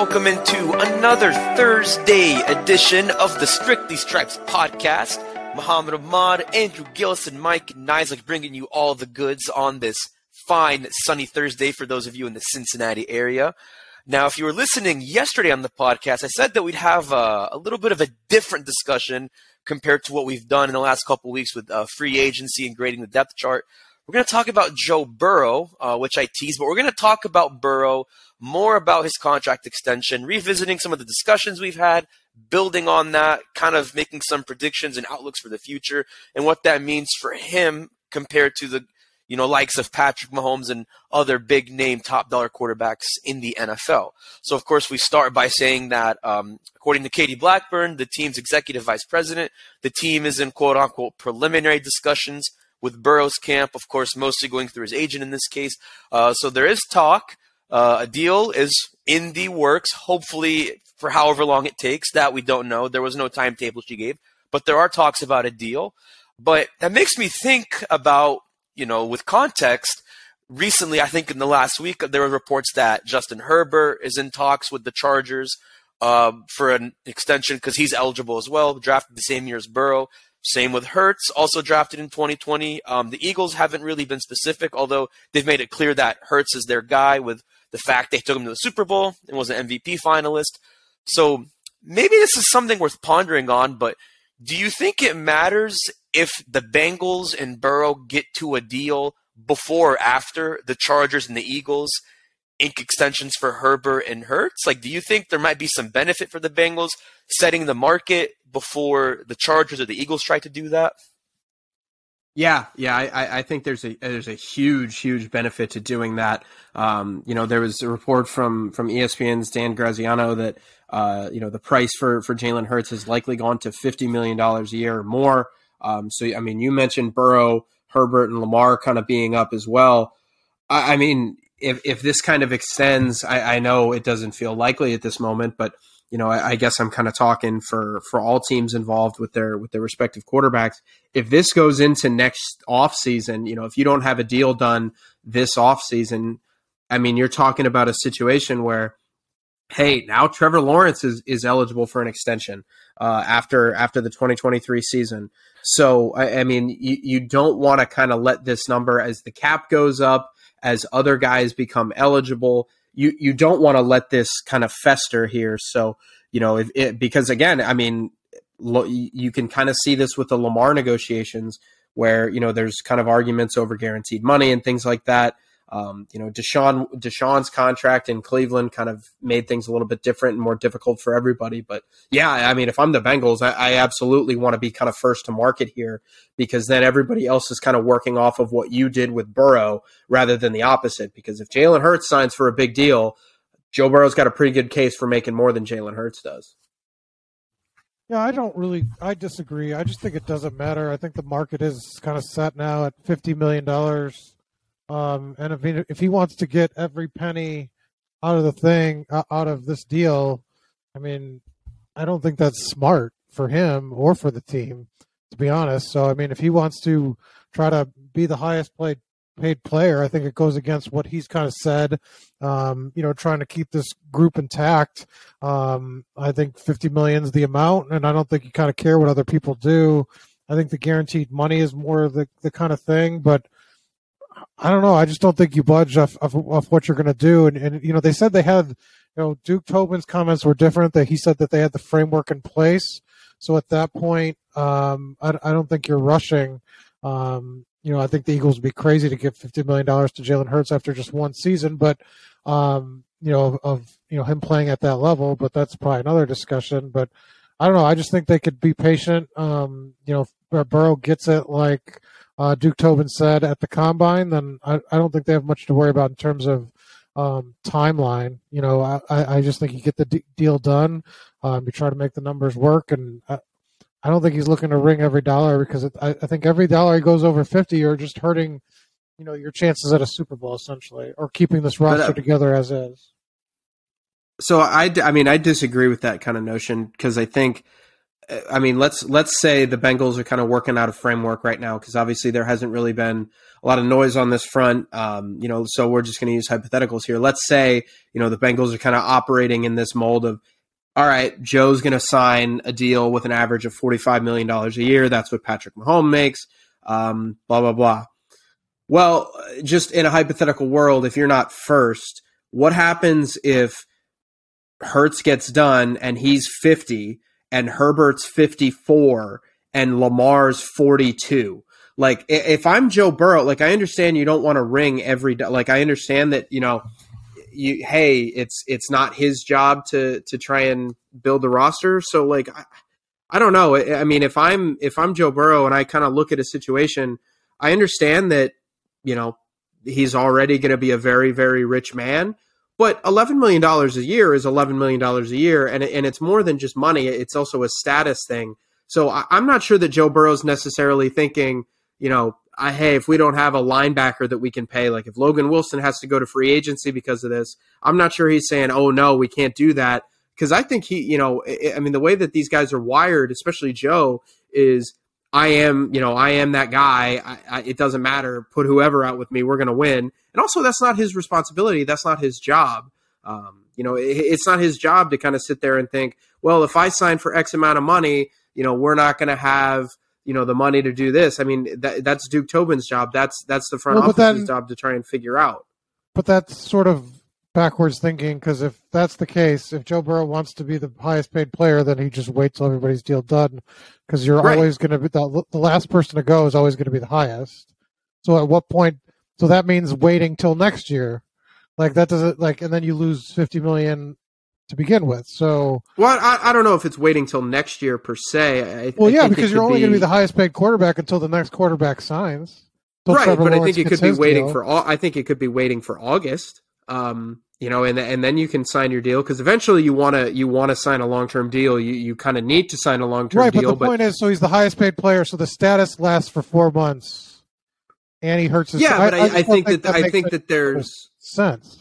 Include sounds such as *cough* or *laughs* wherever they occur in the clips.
Welcome into another Thursday edition of the Strictly Stripes podcast. Mohammad Ahmad, Andrew Gillis, Mike Niziolek bringing you all the goods on this fine sunny Thursday for those of you in the Cincinnati area. Now, if you were listening yesterday on the podcast, I said that we'd have a, a little bit of a different discussion compared to what we've done in the last couple weeks with uh, free agency and grading the depth chart. We're going to talk about Joe Burrow, uh, which I teased, but we're going to talk about Burrow, more about his contract extension, revisiting some of the discussions we've had, building on that, kind of making some predictions and outlooks for the future, and what that means for him compared to the you know, likes of Patrick Mahomes and other big name top dollar quarterbacks in the NFL. So, of course, we start by saying that, um, according to Katie Blackburn, the team's executive vice president, the team is in quote unquote preliminary discussions with Burrow's camp, of course, mostly going through his agent in this case. Uh, so there is talk. Uh, a deal is in the works, hopefully for however long it takes. That we don't know. There was no timetable she gave, but there are talks about a deal. But that makes me think about you know, with context, recently, I think in the last week, there were reports that Justin Herbert is in talks with the Chargers um, for an extension because he's eligible as well, drafted the same year as Burrow. Same with Hurts, also drafted in 2020. Um, the Eagles haven't really been specific, although they've made it clear that Hurts is their guy with the fact they took him to the Super Bowl and was an MVP finalist. So maybe this is something worth pondering on, but do you think it matters if the Bengals and Burrow get to a deal before or after the Chargers and the Eagles ink extensions for Herbert and Hurts? Like, do you think there might be some benefit for the Bengals setting the market before the Chargers or the Eagles try to do that? Yeah, yeah, I, I think there's a there's a huge huge benefit to doing that. Um, you know, there was a report from from ESPN's Dan Graziano that uh, you know the price for for Jalen Hurts has likely gone to fifty million dollars a year or more. Um, so, I mean, you mentioned Burrow, Herbert, and Lamar kind of being up as well. I, I mean, if, if this kind of extends, I, I, know it doesn't feel likely at this moment, but you know, I, I guess I'm kind of talking for for all teams involved with their with their respective quarterbacks. If this goes into next off season, you know, if you don't have a deal done this off season, I mean, you're talking about a situation where hey, now Trevor Lawrence is, is eligible for an extension uh, after after the 2023 season. So I, I mean, you, you don't want to kind of let this number as the cap goes up, as other guys become eligible. You you don't want to let this kind of fester here. So you know, if it, because again, I mean, lo, you can kind of see this with the Lamar negotiations, where you know there's kind of arguments over guaranteed money and things like that. Um, you know, Deshaun Deshaun's contract in Cleveland kind of made things a little bit different and more difficult for everybody. But yeah, I mean, if I'm the Bengals, I, I absolutely want to be kind of first to market here because then everybody else is kind of working off of what you did with Burrow rather than the opposite. Because if Jalen Hurts signs for a big deal, Joe Burrow's got a pretty good case for making more than Jalen Hurts does. Yeah, I don't really. I disagree. I just think it doesn't matter. I think the market is kind of set now at fifty million dollars um, and if he, if he wants to get every penny out of the thing, uh, out of this deal, I mean, I don't think that's smart for him or for the team, to be honest. So, I mean, if he wants to try to be the highest paid paid player, I think it goes against what he's kind of said. Um, you know, trying to keep this group intact. Um, I think 50 million is the amount, and I don't think you kind of care what other people do. I think the guaranteed money is more the the kind of thing, but I don't know. I just don't think you budge off of, what you're going to do. And, and you know, they said they had, you know, Duke Tobin's comments were different. That he said that they had the framework in place. So at that point, um, I, I don't think you're rushing. Um, you know, I think the Eagles would be crazy to give fifty million dollars to Jalen Hurts after just one season, but um, you know, of, of, you know him playing at that level. But that's probably another discussion. But I don't know. I just think they could be patient. Um, you know, Burrow gets it like uh, Duke Tobin said at the combine, then I, I don't think they have much to worry about in terms of um, timeline. You know, I, I just think you get the d- deal done. Um, you try to make the numbers work, and I, I don't think he's looking to ring every dollar because it, I, I think every dollar he goes over fifty, you're just hurting, you know, your chances at a Super Bowl essentially, or keeping this roster but, uh, together as is. So I, I mean, I disagree with that kind of notion because I think, I mean, let's let's say the Bengals are kind of working out a framework right now because obviously there hasn't really been a lot of noise on this front. Um, you know, so we're just going to use hypotheticals here. Let's say you know the Bengals are kind of operating in this mold of all right, Joe's going to sign a deal with an average of $45 million a year. That's what Patrick Mahomes makes, um, blah, blah, blah. Well, just in a hypothetical world, if you're not first, what happens if Hurts gets done and he's 50 and Herbert's 54 and Lamar's 42? Like, if I'm Joe Burrow, like, I understand you don't want to ring every, like, I understand that, you know, you hey it's it's not his job to to try and build the roster so like I, I don't know I mean if I'm if I'm Joe Burrow and I kind of look at a situation I understand that you know he's already going to be a very very rich man but 11 million dollars a year is 11 million dollars a year and and it's more than just money it's also a status thing so I, I'm not sure that Joe Burrow's necessarily thinking you know I, hey, if we don't have a linebacker that we can pay, like if Logan Wilson has to go to free agency because of this, I'm not sure he's saying, oh no, we can't do that. Because I think he, you know, I mean, the way that these guys are wired, especially Joe, is I am, you know, I am that guy. I, I, it doesn't matter. Put whoever out with me, we're going to win. And also, that's not his responsibility. That's not his job. Um, you know, it, it's not his job to kind of sit there and think, well, if I sign for X amount of money, you know, we're not going to have you know the money to do this. I mean, that, that's Duke Tobin's job. That's that's the front well, office's then, job to try and figure out. But that's sort of backwards thinking because if that's the case, if Joe Burrow wants to be the highest paid player, then he just waits till everybody's deal done because you're right. always going to be the, the last person to go is always going to be the highest. So at what point? So that means waiting till next year. Like that doesn't like, and then you lose fifty million to begin with. So, well, I, I don't know if it's waiting till next year per se. I, well, yeah, because you're only be... going to be the highest paid quarterback until the next quarterback signs. Right, Trevor but Lawrence I think it could be waiting deal. for. I think it could be waiting for August. Um, you know, and and then you can sign your deal because eventually you want to you want to sign a long term deal. You you kind of need to sign a long term right, deal. Right, but the point is, so he's the highest paid player, so the status lasts for four months, and he hurts his. Yeah, but I, I, I think that, that I think that there's sense.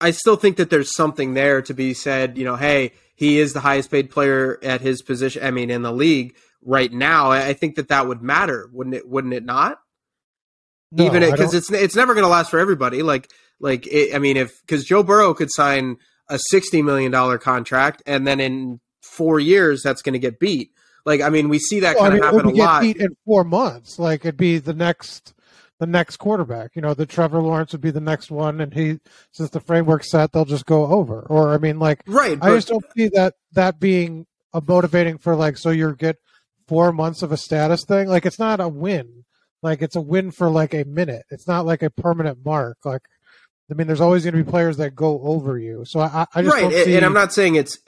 I still think that there's something there to be said. You know, hey, he is the highest paid player at his position. I mean, in the league right now. I think that that would matter, wouldn't it? Wouldn't it not? No, Even because it, it's it's never going to last for everybody. Like like it, I mean, if because Joe Burrow could sign a sixty million dollar contract, and then in four years that's going to get beat. Like I mean, we see that well, kind of I mean, happen a lot. in four months, like it'd be the next the next quarterback. You know, the Trevor Lawrence would be the next one, and he since the framework's set, they'll just go over. Or I mean, like, right? I just don't see that that being a motivating for like so you get four months of a status thing. Like, it's not a win. Like, it's a win for like a minute. It's not like a permanent mark. Like, I mean, there's always going to be players that go over you. So I, I just right. See... And I'm not saying it's.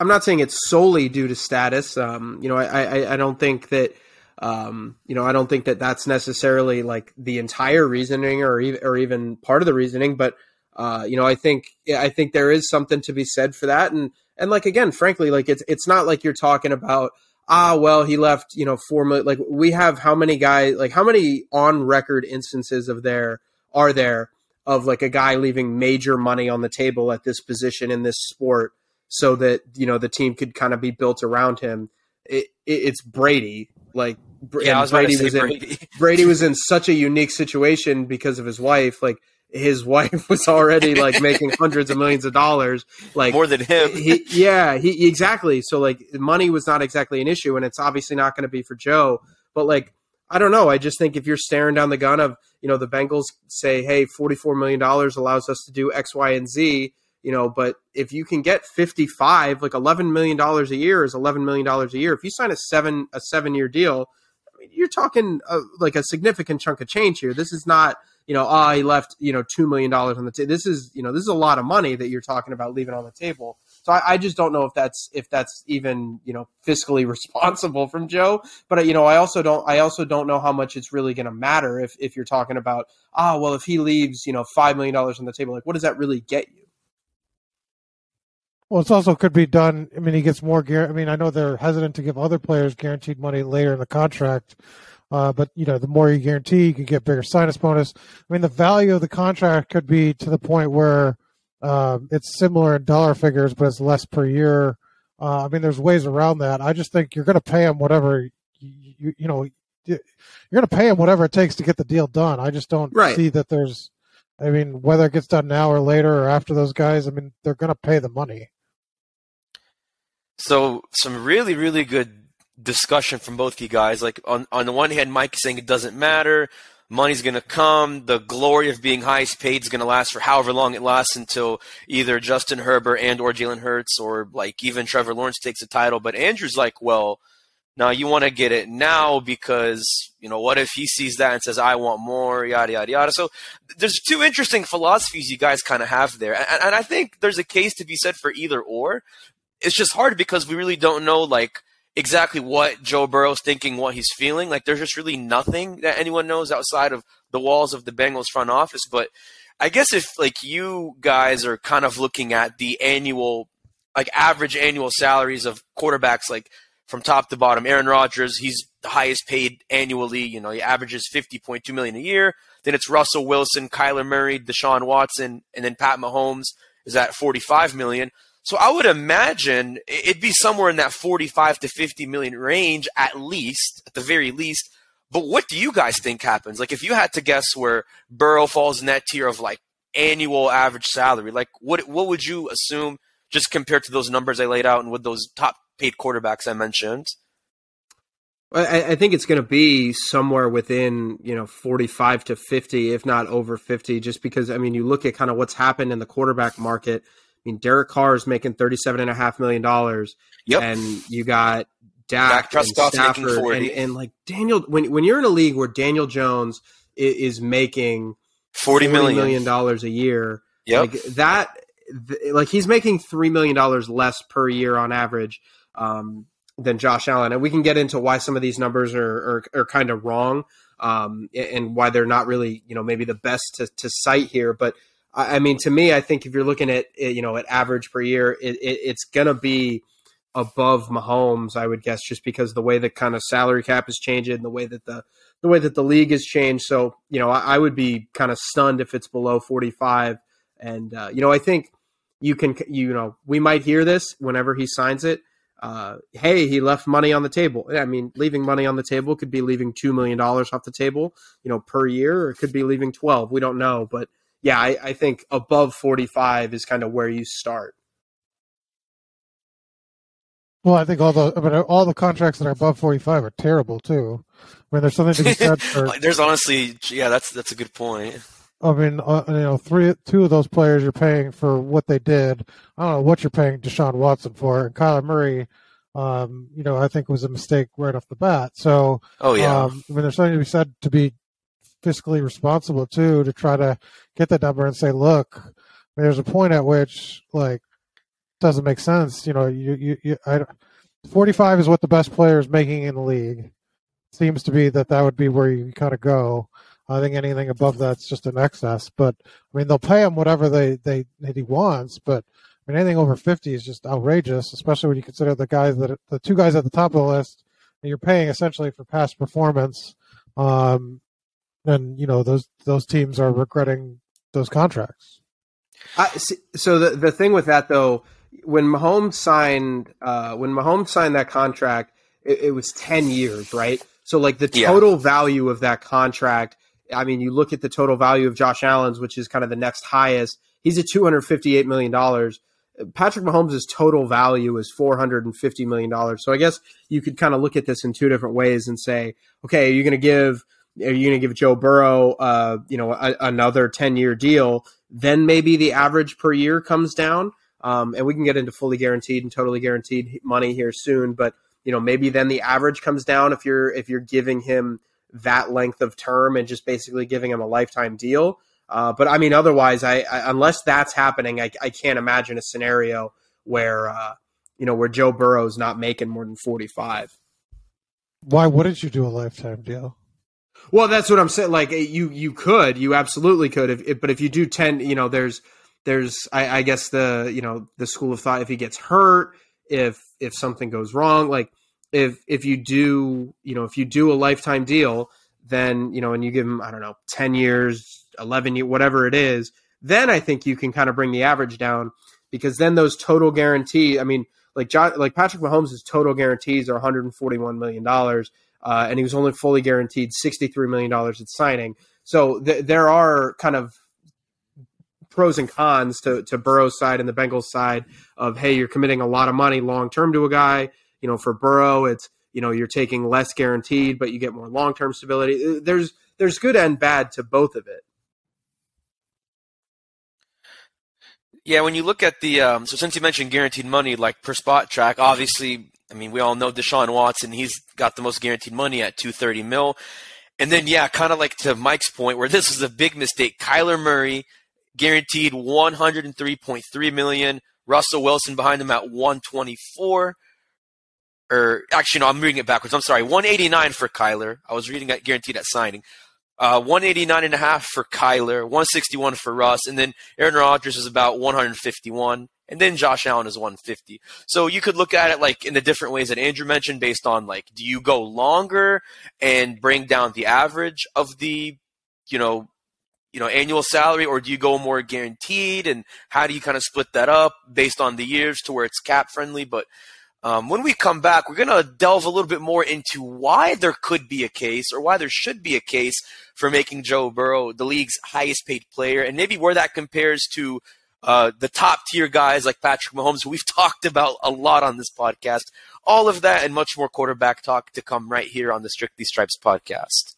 I'm not saying it's solely due to status. Um, you know, I, I, I don't think that um, you know, I don't think that that's necessarily like the entire reasoning or even, or even part of the reasoning, but uh, you know, I think I think there is something to be said for that, and and like again, frankly, like it's it's not like you're talking about ah well he left you know four million like we have how many guys like how many on record instances of there are there of like a guy leaving major money on the table at this position in this sport so that you know the team could kind of be built around him it, it, it's Brady like yeah, Brady was Brady. in *laughs* Brady was in such a unique situation because of his wife. Like his *laughs* wife was already like making hundreds of millions of dollars, like more than him. he, yeah, he exactly. So like money was not exactly an issue, and it's obviously not going to be for Joe. But like I don't know. I just think if you're staring down the gun of, you know, the Bengals say, hey, $44 million allows us to do X, Y, and Z, you know, but if you can get 55, like $11 million a year is $11 million a year. If you sign a seven, a seven year deal, I mean, you're talking uh, like a significant chunk of change here. This is not, you know, ah, oh, he left, you know, $2 million on the table. This is, you know, this is a lot of money that you're talking about leaving on the table. So I, I, just don't know if that's if that's even you know fiscally *laughs* responsible from Joe. But you know, I also don't I also don't know how much it's really going to matter if if you're talking about ah well if he leaves you know five million dollars on the table like what does that really get you? Well, it's also could be done. I mean, he gets more. gear. I mean, I know they're hesitant to give other players guaranteed money later in the contract, uh, but you know, the more you guarantee, you can get bigger signing bonus. I mean, the value of the contract could be to the point where um, it's similar in dollar figures, but it's less per year. Uh, I mean, there's ways around that. I just think you're going to pay him whatever you, you, you know you're going to pay him whatever it takes to get the deal done. I just don't right. see that there's. I mean, whether it gets done now or later or after those guys, I mean, they're going to pay the money. So, some really, really good discussion from both you guys. Like on on the one hand, Mike saying it doesn't matter money's going to come. The glory of being highest paid is going to last for however long it lasts until either Justin Herbert and or Jalen Hurts or like even Trevor Lawrence takes the title. But Andrew's like, well, now you want to get it now because you know what if he sees that and says I want more, yada yada yada. So there's two interesting philosophies you guys kind of have there, and, and I think there's a case to be said for either or. It's just hard because we really don't know like exactly what Joe Burrow's thinking, what he's feeling. Like there's just really nothing that anyone knows outside of the walls of the Bengals front office. But I guess if like you guys are kind of looking at the annual, like average annual salaries of quarterbacks, like from top to bottom, Aaron Rodgers, he's the highest paid annually. You know, he averages fifty point two million a year. Then it's Russell Wilson, Kyler Murray, Deshaun Watson, and then Pat Mahomes is at forty five million. So I would imagine it'd be somewhere in that 45 to 50 million range at least, at the very least. But what do you guys think happens? Like if you had to guess where Burrow falls in that tier of like annual average salary, like what what would you assume just compared to those numbers I laid out and with those top paid quarterbacks I mentioned? I, I think it's going to be somewhere within you know 45 to 50, if not over 50, just because I mean you look at kind of what's happened in the quarterback market I mean, Derek Carr is making thirty-seven and a half million dollars. Yep. And you got Dak, Dak and Stafford and, and, like Daniel. When when you're in a league where Daniel Jones is, is making forty million million dollars a year, yep. like that, like he's making three million dollars less per year on average. Um, than Josh Allen, and we can get into why some of these numbers are are, are kind of wrong, um, and why they're not really, you know, maybe the best to, to cite here. But I mean, to me, I think if you're looking at you know at average per year, it, it, it's gonna be above Mahomes, I would guess, just because the way the kind of salary cap is changing, the way that the the way that the league has changed. So you know, I, I would be kind of stunned if it's below 45. And uh, you know, I think you can you know we might hear this whenever he signs it. Uh, hey, he left money on the table. I mean, leaving money on the table could be leaving two million dollars off the table, you know, per year, or it could be leaving twelve. We don't know, but yeah, I, I think above 45 is kind of where you start. Well, I think all the I mean, all the contracts that are above 45 are terrible too. I mean, there's something to be said *laughs* for. there's honestly, yeah, that's that's a good point. I mean, uh, you know, three, two of those players you're paying for what they did. I don't know what you're paying Deshaun Watson for, and Kyler Murray. Um, you know, I think was a mistake right off the bat. So, oh yeah, um, I mean, there's something to be said to be fiscally responsible too to try to get that number and say, look, there's a point at which like doesn't make sense. You know, you you, you I, 45 is what the best player is making in the league. Seems to be that that would be where you kind of go. I think anything above that's just an excess. But I mean, they'll pay him whatever they they that he wants. But I mean, anything over 50 is just outrageous, especially when you consider the guys that the two guys at the top of the list. You're paying essentially for past performance. Um, and you know those those teams are regretting those contracts. I, so the the thing with that though, when Mahomes signed uh, when Mahomes signed that contract, it, it, was ten years, right? So like the total yeah. value of that contract. I mean, you look at the total value of Josh Allen's, which is kind of the next highest. He's at two hundred fifty eight million dollars. Patrick Mahomes' total value is $450 million. So I guess you could kind of look at this in two different ways and say, okay, are you going to give are you going to give Joe Burrow, uh, you know, a, another 10 year deal? Then maybe the average per year comes down. Um, and we can get into fully guaranteed and totally guaranteed money here soon. But, you know, maybe then the average comes down if you're, if you're giving him that length of term and just basically giving him a lifetime deal. Uh, but I mean, otherwise, I, I unless that's happening, I, I, can't imagine a scenario where uh, you know where Joe Burrow's not making more than forty five. Why wouldn't you do a lifetime deal? Well, that's what I'm saying. Like eh, you, you could, you absolutely could. If, if but if you do ten, you know, there's, there's, I, I guess the, you know, the school of thought. If he gets hurt, if if something goes wrong, like if if you do, you know, if you do a lifetime deal, then you know, and you give him, I don't know, ten years, 11 year, whatever it is, then I think you can kind of bring the average down because then those total guarantee, I mean, like John, like Patrick Mahomes' total guarantees are 141 million dollars, uh, and he was only fully guaranteed 63 million dollars at signing. So th- there are kind of pros and cons to to Burrow's side and the Bengals side of hey, you're committing a lot of money long term to a guy. You know, for Burrow, it's you know you're taking less guaranteed, but you get more long term stability. There's there's good and bad to both of it. Yeah, when you look at the um, so since you mentioned guaranteed money, like per Spotrac, obviously, I mean, we all know Deshaun Watson. He's got the most guaranteed money at two thirty mil, and then yeah, kind of like to Mike's point, where this is a big mistake. Kyler Murray guaranteed one hundred and three point three million. Russell Wilson behind him at one twenty four. Or actually, no, I'm reading it backwards. I'm sorry, 189 for Kyler. I was reading that guaranteed at signing. Uh, 189 and a half for Kyler, 161 for Russ, and then Aaron Rodgers is about 151, and then Josh Allen is 150. So you could look at it like in the different ways that Andrew mentioned, based on like, do you go longer and bring down the average of the, you know, you know, annual salary, or do you go more guaranteed? And how do you kind of split that up based on the years to where it's cap friendly? But um, when we come back, we're going to delve a little bit more into why there could be a case or why there should be a case for making Joe Burrow the league's highest paid player and maybe where that compares to uh, the top tier guys like Patrick Mahomes, we've *laughs* talked about a lot on this podcast. All of that and much more quarterback talk to come right here on the Strictly Stripes podcast.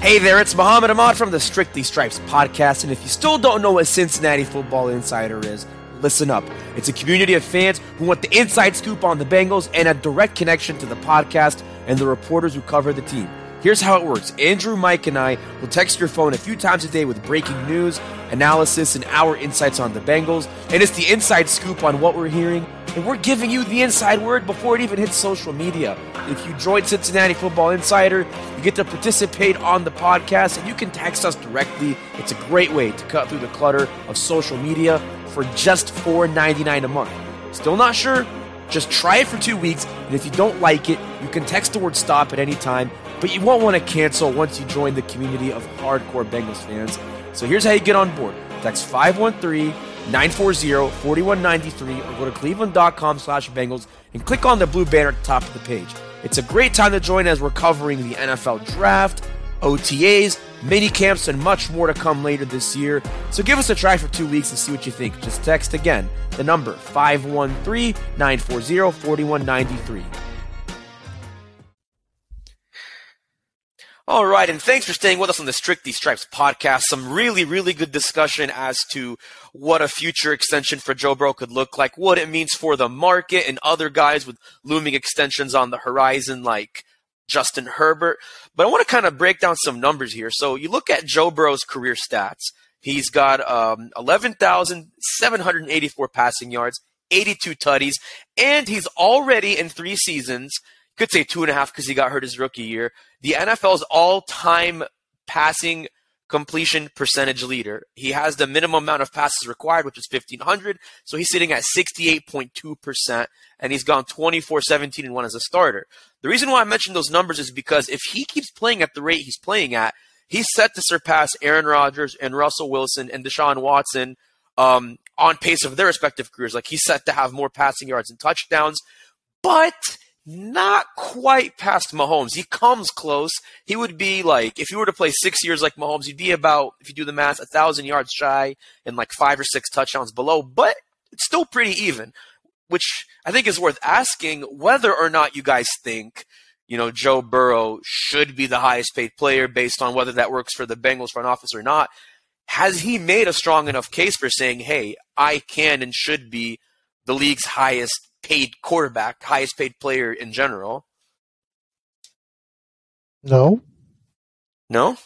Hey there, it's Mohammad Ahmad from the Strictly Stripes podcast. And if you still don't know what Cincinnati Football Insider is, listen up. It's a community of fans who want the inside scoop on the Bengals and a direct connection to the podcast and the reporters who cover the team. Here's how it works Andrew, Mike, and I will text your phone a few times a day with breaking news, analysis, and our insights on the Bengals. And it's the inside scoop on what we're hearing. And we're giving you the inside word before it even hits social media. If you join Cincinnati Football Insider, you get to participate on the podcast and you can text us directly. It's a great way to cut through the clutter of social media for just $4.99 a month. Still not sure? Just try it for two weeks, and if you don't like it, you can text the word stop at any time, but you won't want to cancel once you join the community of hardcore Bengals fans. So here's how you get on board. Text 513-940-4193 or go to cleveland.com slash Bengals and click on the blue banner at the top of the page. It's a great time to join as we're covering the NFL draft, OTAs, mini camps, and much more to come later this year. So give us a try for two weeks and see what you think. Just text again the number 513 940 4193. All right, and thanks for staying with us on the Strictly Stripes podcast. Some really, really good discussion as to what a future extension for Joe Burrow could look like, what it means for the market, and other guys with looming extensions on the horizon, like Justin Herbert. But I want to kind of break down some numbers here. So you look at Joe Burrow's career stats. He's got um, 11,784 passing yards, 82 tutties, and he's already in three seasons, could say two and a half because he got hurt his rookie year, the NFL's all-time passing completion percentage leader. He has the minimum amount of passes required, which is 1,500. So he's sitting at 68.2%, and he's gone 24 17 and 1 as a starter. The reason why I mentioned those numbers is because if he keeps playing at the rate he's playing at, he's set to surpass Aaron Rodgers and Russell Wilson and Deshaun Watson um, on pace of their respective careers. Like he's set to have more passing yards and touchdowns. But not quite past Mahomes. He comes close. He would be like, if you were to play six years like Mahomes, he'd be about, if you do the math, a thousand yards shy and like five or six touchdowns below. But it's still pretty even, which I think is worth asking whether or not you guys think, you know, Joe Burrow should be the highest paid player based on whether that works for the Bengals front office or not. Has he made a strong enough case for saying, hey, I can and should be the league's highest paid quarterback, highest paid player in general? No. No?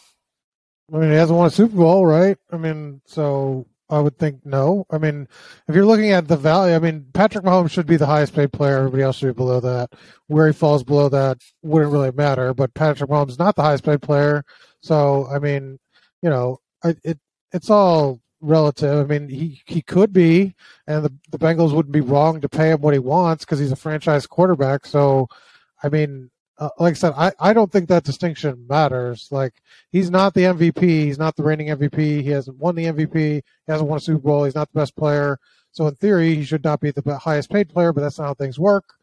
I mean, he hasn't won a Super Bowl, right? I mean, so I would think no. I mean, if you're looking at the value, I mean, Patrick Mahomes should be the highest paid player. Everybody else should be below that. Where he falls below that wouldn't really matter. But Patrick Mahomes is not the highest paid player. So, I mean, you know, it it's all relative. I mean, he, he could be, and the, the Bengals wouldn't be wrong to pay him what he wants because he's a franchise quarterback. So, I mean, uh, like I said, I, I don't think that distinction matters. Like, he's not the MVP. He's not the reigning MVP. He hasn't won the MVP. He hasn't won a Super Bowl. He's not the best player. So, in theory, he should not be the highest paid player, but that's not how things work.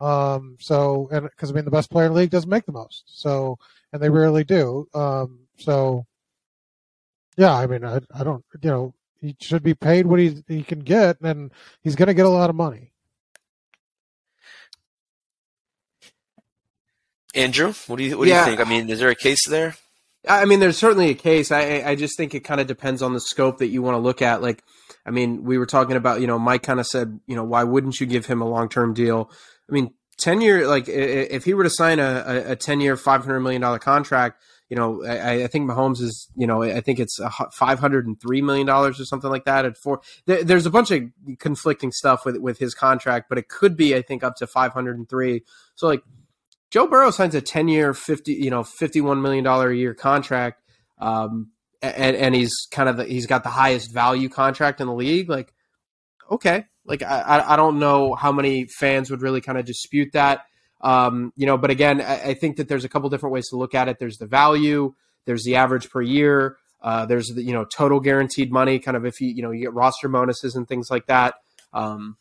Um, so, and because I mean, the best player in the league doesn't make the most. So, and they rarely do. Um, so, yeah, I mean, I, I don't, you know, he should be paid what he he can get, and he's going to get a lot of money. Andrew, what do you what do yeah. you think? I mean, is there a case there? I mean, there's certainly a case. I I just think it kind of depends on the scope that you want to look at. Like, I mean, we were talking about, you know, Mike kind of said, you know, why wouldn't you give him a long term deal? I mean, ten year, like, if he were to sign a a ten year, five hundred million dollar contract, you know, I, I, think Mahomes is, you know, I think it's five hundred and three million dollars or something like that. At four, there, there's a bunch of conflicting stuff with with his contract, but it could be, I think, up to five hundred and three. So like, Joe Burrow signs a ten year, fifty, you know, fifty one million dollar a year contract, um, and and he's kind of the, he's got the highest value contract in the league. Like, okay, like I I don't know how many fans would really kind of dispute that. Um, you know, but again, I, I, think that there's a couple different ways to look at it. There's the value, there's the average per year, uh, there's the you know total guaranteed money, kind of if you you know you get roster bonuses and things like that. Um,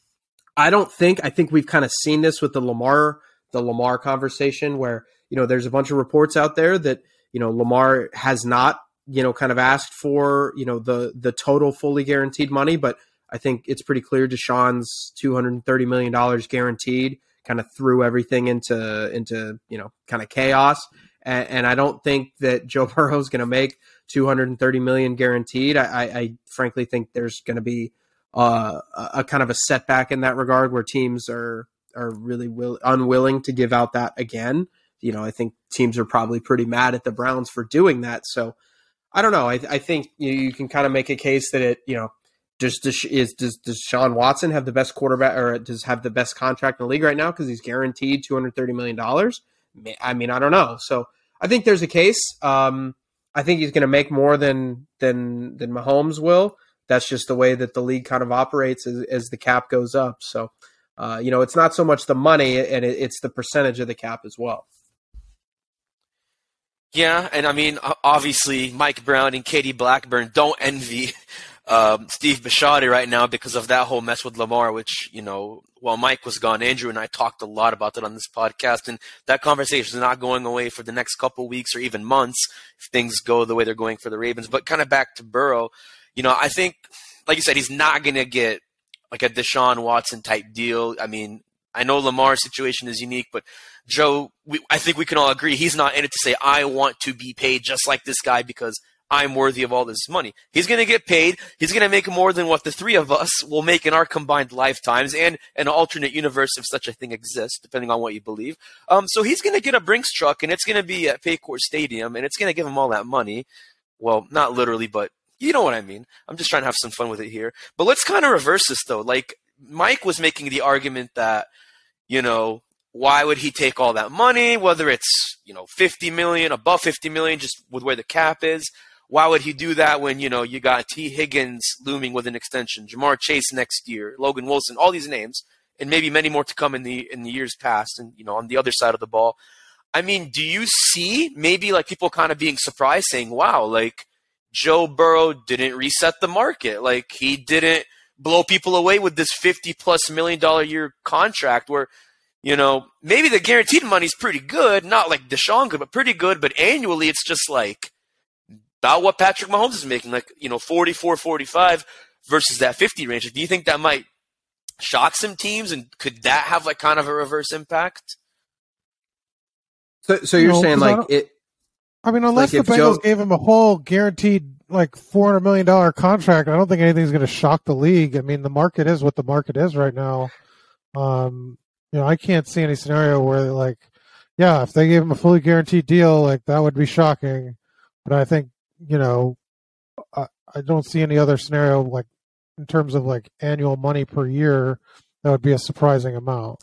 I don't think I think we've kind of seen this with the Lamar the Lamar conversation where you know there's a bunch of reports out there that you know Lamar has not you know kind of asked for you know the the total fully guaranteed money, but I think it's pretty clear Deshaun's 230 million dollars guaranteed kind of threw everything into into you know kind of chaos. And, and I don't think that Joe *laughs* Burrow is going to make 230 million guaranteed. I, I, I frankly think there's going to be uh, a kind of a setback in that regard where teams are are really will, unwilling to give out that again. You know, I think teams are probably pretty mad at the Browns for doing that. So I don't know. I, I think you, you can kind of make a case that it, you know, does is does Deshaun Watson have the best quarterback or does have the best contract in the league right now because he's guaranteed two hundred thirty million dollars? I mean, I don't know. So I think there's a case. Um, I think he's going to make more than than than Mahomes will. That's just the way that the league kind of operates as, as the cap goes up. So uh, you know, it's not so much the money and it, it's the percentage of the cap as well. Yeah, and I mean, obviously, Mike Brown and Katie Blackburn don't envy um, Steve Bisciotti right now because of that whole mess with Lamar, which, you know, while Mike was gone, Andrew and I talked a lot about that on this podcast, and that conversation is not going away for the next couple weeks or even months if things go the way they're going for the Ravens. But kind of back to Burrow, you know, I think, like you said, he's not going to get like a Deshaun Watson type deal. I mean, I know Lamar's situation is unique, but Joe, we, I think we can all agree he's not in it to say, I want to be paid just like this guy because I'm worthy of all this money. He's going to get paid. He's going to make more than what the three of us will make in our combined lifetimes and an alternate universe if such a thing exists, depending on what you believe. Um, so he's going to get a Brinks truck and it's going to be at Paycor Stadium and it's going to give him all that money. Well, not literally, but you know what I mean. I'm just trying to have some fun with it here. But let's kind of reverse this though. Like Mike was making the argument that, you know, why would he take all that money, whether it's, you know, 50 million, above 50 million, just with where the cap is? Why would he do that when, you know, you got Tee Higgins looming with an extension, Ja'Marr Chase next year, Logan Wilson, all these names, and maybe many more to come in the in the years past and, you know, on the other side of the ball. I mean, do you see maybe like people kind of being surprised saying, wow, like Joe Burrow didn't reset the market. Like he didn't blow people away with this 50 plus million dollar year contract where, you know, maybe the guaranteed money's pretty good, not like Deshaun but pretty good. But annually, it's just like about what Patrick Mahomes is making, like, you know, 44, 45 versus that 50 range. Like, Do you think that might shock some teams, and could that have like kind of a reverse impact? So, so you're No, saying 'cause I like don't- it? I mean, unless Like, the Bengals Joe- gave him a whole guaranteed like four hundred million dollar contract, I don't think anything's going to shock the league. I mean, the market is what the market is right now. Um, you know, I can't see any scenario where like, yeah, if they gave him a fully guaranteed deal, like that would be shocking. But I think you know, I, I don't see any other scenario like in terms of like annual money per year that would be a surprising amount.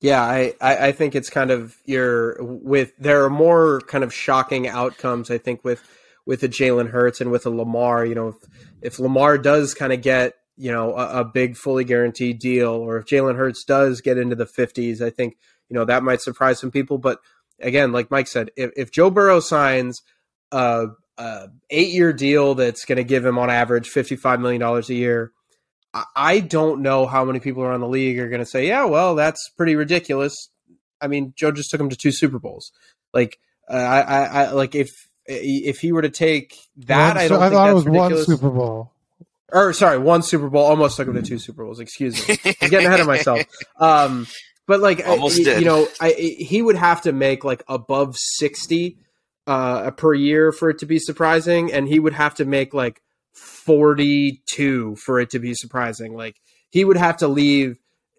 Yeah, I, I, think it's kind of your with there are more kind of shocking outcomes. I think with with a Jalen Hurts and with a Lamar. You know, if, if Lamar does kind of get you know a, a big fully guaranteed deal, or if Jalen Hurts does get into the fifties, I think you know that might surprise some people. But again, like Mike said, if, if Joe Burrow signs a, a eight year deal that's going to give him on average fifty five million dollars a year. I- I don't know how many people around the league are going to say, "Yeah, well, that's pretty ridiculous." I mean, Joe just took him to two Super Bowls. Like, uh, I, I, I, like if if he were to take that, One- I don't I think thought it that's was ridiculous. one Super Bowl. Or sorry, one Super Bowl. Almost took him to two Super Bowls. Excuse me, *laughs* I'm getting ahead of myself. Um, but like, I- Almost you, know, I, he would have to make like above sixty uh, per year for it to be surprising, and he would have to make like forty-two for it to be surprising. Like, he would have to leave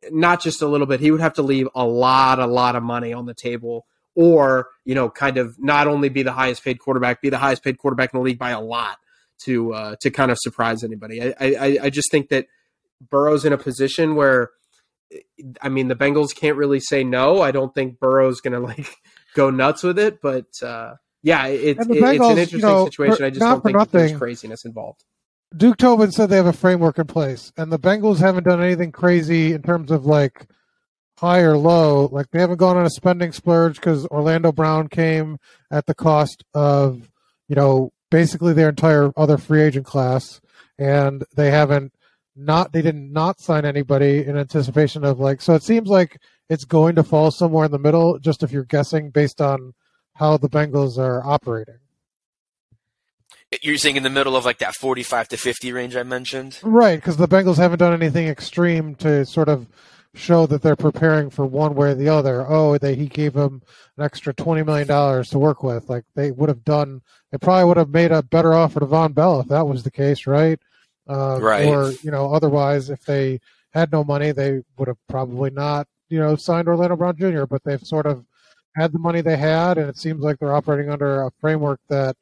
not just a little bit; he would have to leave a lot, a lot of money on the table. Or, you know, kind of not only be the highest paid quarterback, be the highest paid quarterback in the league by a lot to uh, to kind of surprise anybody. I, I I just think that Burrow's in a position where, I mean, the Bengals can't really say no. I don't think Burrow's going to like *laughs* go nuts with it, but uh, yeah, it, And the it's Bengals, an you interesting know, situation. I just don't think that there's craziness involved. Duke Tobin said they have a framework in place, and the Bengals haven't done anything crazy in terms of like high or low. Like they haven't gone on a spending splurge because Orlando Brown came at the cost of you know basically their entire other free agent class, and they haven't not they didn't not sign anybody in anticipation of like. So it seems like it's going to fall somewhere in the middle. Just if you're guessing based on how the Bengals are operating. You're saying in the middle of like that 45 to 50 range I mentioned? Right, because the Bengals haven't done anything extreme to sort of show that they're preparing for one way or the other. Oh, they he gave them an extra twenty million dollars to work with. Like they would have done, they probably would have made a better offer to Vonn Bell if that was the case, right? Uh, Right. Or you know, otherwise, if they had no money, they would have probably not, you know, signed Orlando Brown Jr. But they've sort of had the money they had, and it seems like they're operating under a framework that,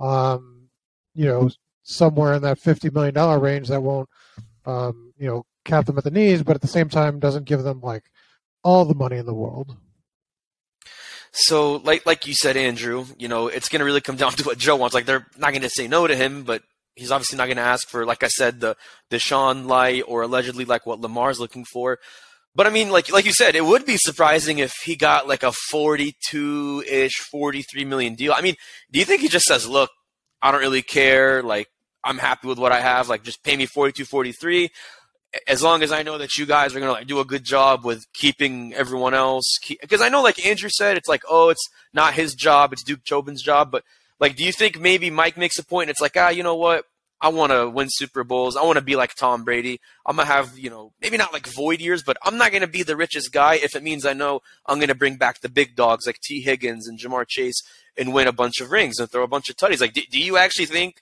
um, you know, somewhere in that fifty million dollar range that won't, um, you know, cap them at the knees, but at the same time doesn't give them like all the money in the world. So, like like you said, Andrew, you know, it's going to really come *laughs* down to what Joe wants. Like, they're not going to say no to him, but he's obviously not going to ask for, like I said, the Sean light or allegedly like what Lamar's looking for. But I mean, like like you said, it would be surprising if he got like a forty-two ish, forty-three million deal. I mean, do you think he just says, "Look, I don't really care. Like, I'm happy with what I have. Like, just pay me 42, 43. As long as I know that you guys are gonna like do a good job with keeping everyone else, because I know, like Andrew said, it's like, oh, it's not his job, it's Duke Tobin's job. But like, do you think maybe Mike makes a point? And it's like, ah, you know what? I want to win Super Bowls. I want to be like Tom Brady. I'm gonna have, you know, maybe not like void years, but I'm not gonna be the richest guy if it means I know I'm gonna bring back the big dogs like Tee Higgins and Ja'Marr Chase and win a bunch of rings and throw a bunch of tutties. Like, do, do you actually think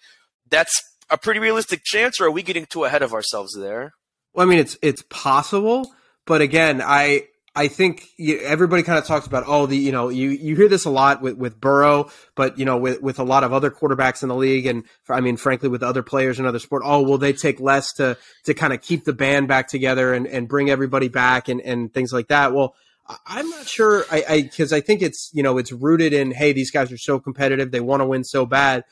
that's a pretty realistic chance, or are we getting too ahead of ourselves there? Well, I mean, it's it's possible, but again, I I think you, everybody kind of talks about oh the you know you you hear this a lot with with Burrow, but you know with with a lot of other quarterbacks in the league, and I mean frankly with other players in other sport, oh will they take less to to kind of keep the band back together and and bring everybody back and and things like that. Well. I- I'm not sure. I because I, think it's you know it's rooted in hey these guys are so competitive they want to win so bad.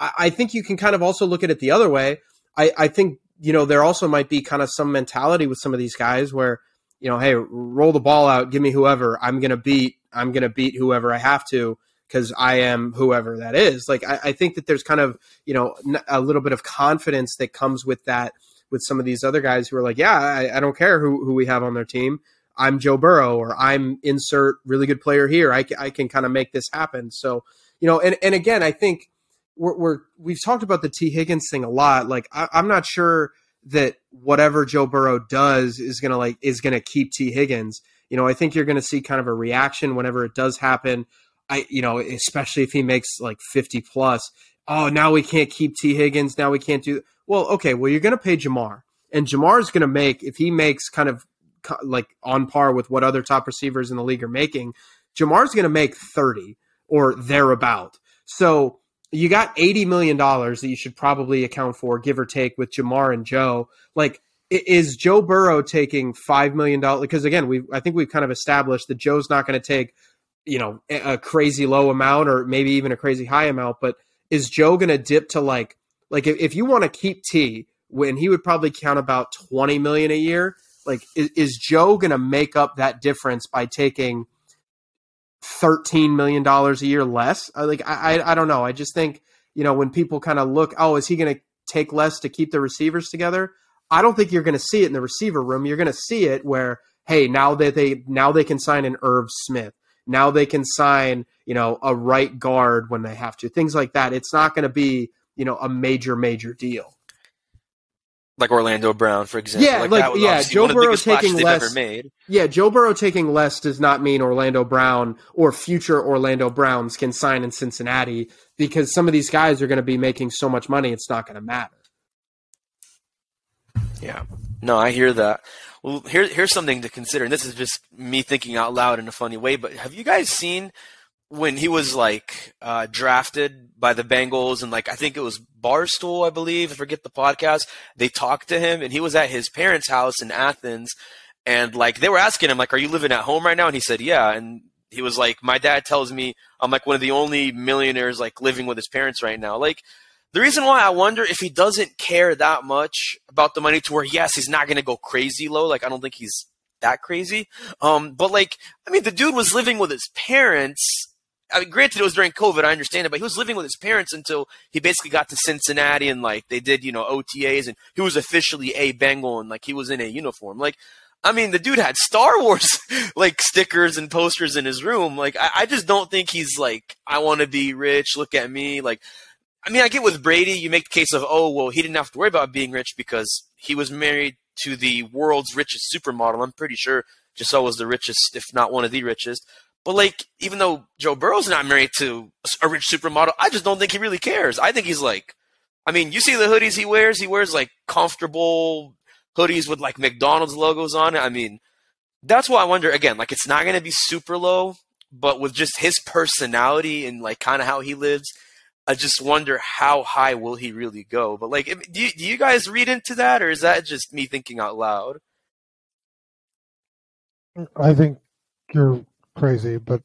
I, I think you can kind of also look at it the other way. I, I think you know there also might be kind of some mentality with some of these guys where you know hey roll the ball out give me whoever i'm gonna beat i'm gonna beat whoever i have to because i am whoever that is. Like I, I think that there's kind of you know a little bit of confidence that comes with that with some of these other guys who are like yeah i, I don't care who, who we have on their team. I'm joe burrow or i'm insert really good player here. I, I can kind of make this happen. So you know and, and again i think we're, we're we've talked about the Tee Higgins thing a lot. Like I, I'm not sure that whatever Joe Burrow does is gonna like is gonna keep Tee Higgins. You know, I think you're gonna see kind of a reaction whenever it does happen. I you know, especially if he makes like 50 plus. Oh, now we can't keep Tee Higgins. Now we can't do. Well, okay. Well, you're gonna pay Ja'Marr. and Ja'Marr is gonna make if he makes kind of like on par with what other top receivers in the league are making. Ja'Marr's gonna make 30 or thereabout. So you got $80 million that you should probably account for, give or take, with Ja'Marr and Joe. Like, is Joe Burrow taking $5 million? Because again, we I think we've kind of established that Joe's not going to take, you know, a crazy low amount or maybe even a crazy high amount, but is Joe going to dip to like, like if, you want to keep Tee, when he would probably count about 20 million a year, like is, is Joe going to make up that difference by taking – thirteen million dollars a year less. Like I, I don't know. I just think you know when people kind of look, oh, is he going to take less to keep the receivers together? I don't think you're going to see it in the receiver room. You're going to see it where hey, now that they now they can sign an Irv Smith. Now they can sign you know a right guard when they have to. Things like that. It's not going to be you know a major major deal like Orlando Brown, for example. Yeah, like, like yeah, Joe Burrow taking less. Yeah, Joe Burrow taking less does not mean Orlando Brown or future Orlando Browns can sign in Cincinnati because some of these guys are going to be making so much money, it's not going to matter. Yeah, no, I hear that. Well, here, here's something to consider, and this is just me thinking out loud in a funny way. But have you guys seen when he was like uh, drafted by the Bengals and like I think it was Barstool, I believe, I forget the podcast. They talked to him and he was at his parents' house in Athens and like they were asking him like, "Are you living at home right now?" And he said, "Yeah." And he was like, "My dad tells me I'm like one of the only millionaires like living with his parents right now." Like the reason why I wonder if he doesn't care that much about the money to where yes, he's not to go crazy low. Like I don't think he's that crazy. Um, but like, I mean, the dude was living with his parents I mean, granted, it was during COVID. I understand it, but he was living with his parents until he basically got to Cincinnati and like they did, you know, OTAs and he was officially a Bengal and like he was in a uniform. Like, I mean, the dude had Star Wars *laughs* like stickers and posters in his room. Like, I, I just don't think he's like, I want to be rich. Look at me. Like, I mean, I get with Brady, you make the case of, oh, well, he didn't have to worry about being rich because he was married to the world's richest supermodel. I'm pretty sure Gisele was the richest, if not one of the richest. But like, even though Joe Burrow's not married to a rich supermodel, I just don't think he really cares. I think he's like, I mean, you see the hoodies he wears. He wears like comfortable hoodies with like McDonald's logos on it. I mean, that's why I wonder again. Like, it's not going to be super low, but with just his personality and like kind of how he lives, I just wonder how high will he really go. But like, do you, do you guys read into that, or is that just me thinking out loud? I think you're crazy, but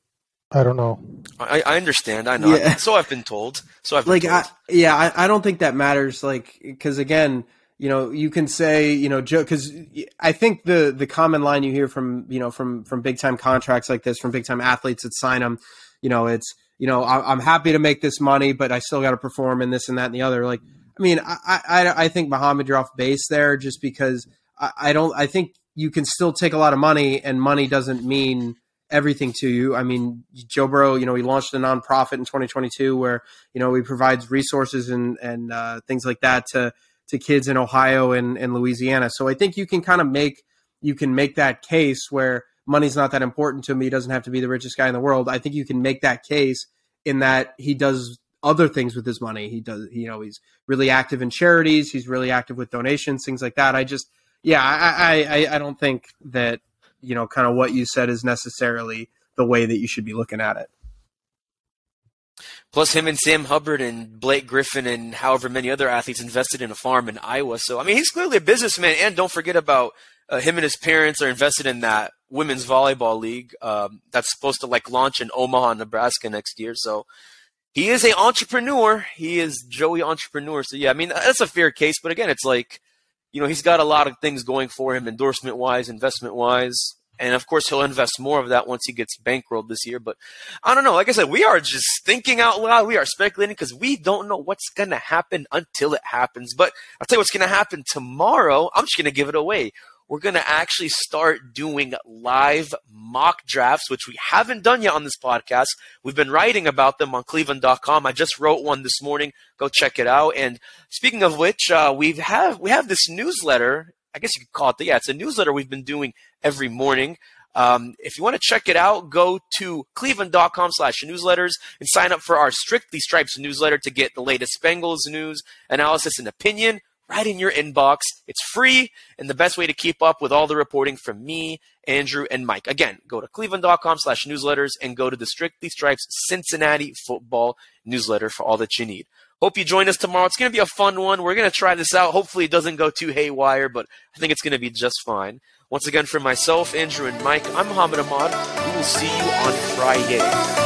I don't know. I, I understand. I know. Yeah. So I've been told. So I've like, told. I, yeah, I, I don't think that matters. Like, because again, you know, you can say, you know, Joe, because I think the the common line you hear from, you know, from from big time contracts like this, from big time athletes that sign them, you know, it's, you know, I, am happy to make this money, but I still got to perform in this and that and the other. Like, I mean, I I, I think Mohammad, you're off base there, just because I, I don't. I think you can still take a lot of money, and money doesn't mean everything to you. I mean, Joe Burrow, you know, he launched a nonprofit in 2022 where you know he provides resources and and uh, things like that to to kids in Ohio and, and Louisiana. So I think you can kind of make you can make that case where money's not that important to him. He doesn't have to be the richest guy in the world. I think you can make that case in that he does other things with his money. He does, you know, he's really active in charities. He's really active with donations, things like that. I just, yeah, I, I, I don't think that you know, kind of what you said is necessarily the way that you should be looking at it. Plus, him and Sam Hubbard and Blake Griffin and however many other athletes invested in a farm in Iowa. So, I mean, he's clearly a businessman. And don't forget about uh, him and his parents are invested in that women's volleyball league um, that's supposed to like launch in Omaha, Nebraska next year. So, he is a entrepreneur. He is Joey entrepreneur. So, yeah, I mean, that's a fair case. But again, it's like you know, he's got a lot of things going for him, endorsement wise, investment wise. And of course, he'll invest more of that once he gets bankrolled this year. But I don't know. Like I said, we are just thinking out loud. We are speculating because we don't know what's going to happen until it happens. But I'll tell you what's going to happen tomorrow. I'm just going to give it away. We're going to actually start doing live mock drafts, which we haven't done yet on this podcast. We've been writing about them on cleveland.com. I just wrote one this morning. Go check it out. And speaking of which, uh, we have, we have this newsletter. I guess you could call it, the, yeah, it's a newsletter we've been doing every morning. Um, if you want to check it out, go to cleveland.com slash newsletters and sign up for our Strictly Stripes newsletter to get the latest Bengals news, analysis, and opinion right in your inbox. It's free and the best way to keep up with all the reporting from me, Andrew, and Mike. Again, go to cleveland.com slash newsletters and go to the Strictly Stripes Cincinnati football newsletter for all that you need. Hope you join us tomorrow. It's going to be a fun one. We're going to try this out. Hopefully it doesn't go too haywire, but I think it's going to be just fine. Once again, for myself, Andrew, and Mike, I'm Mohammad Ahmad. We will see you on Friday.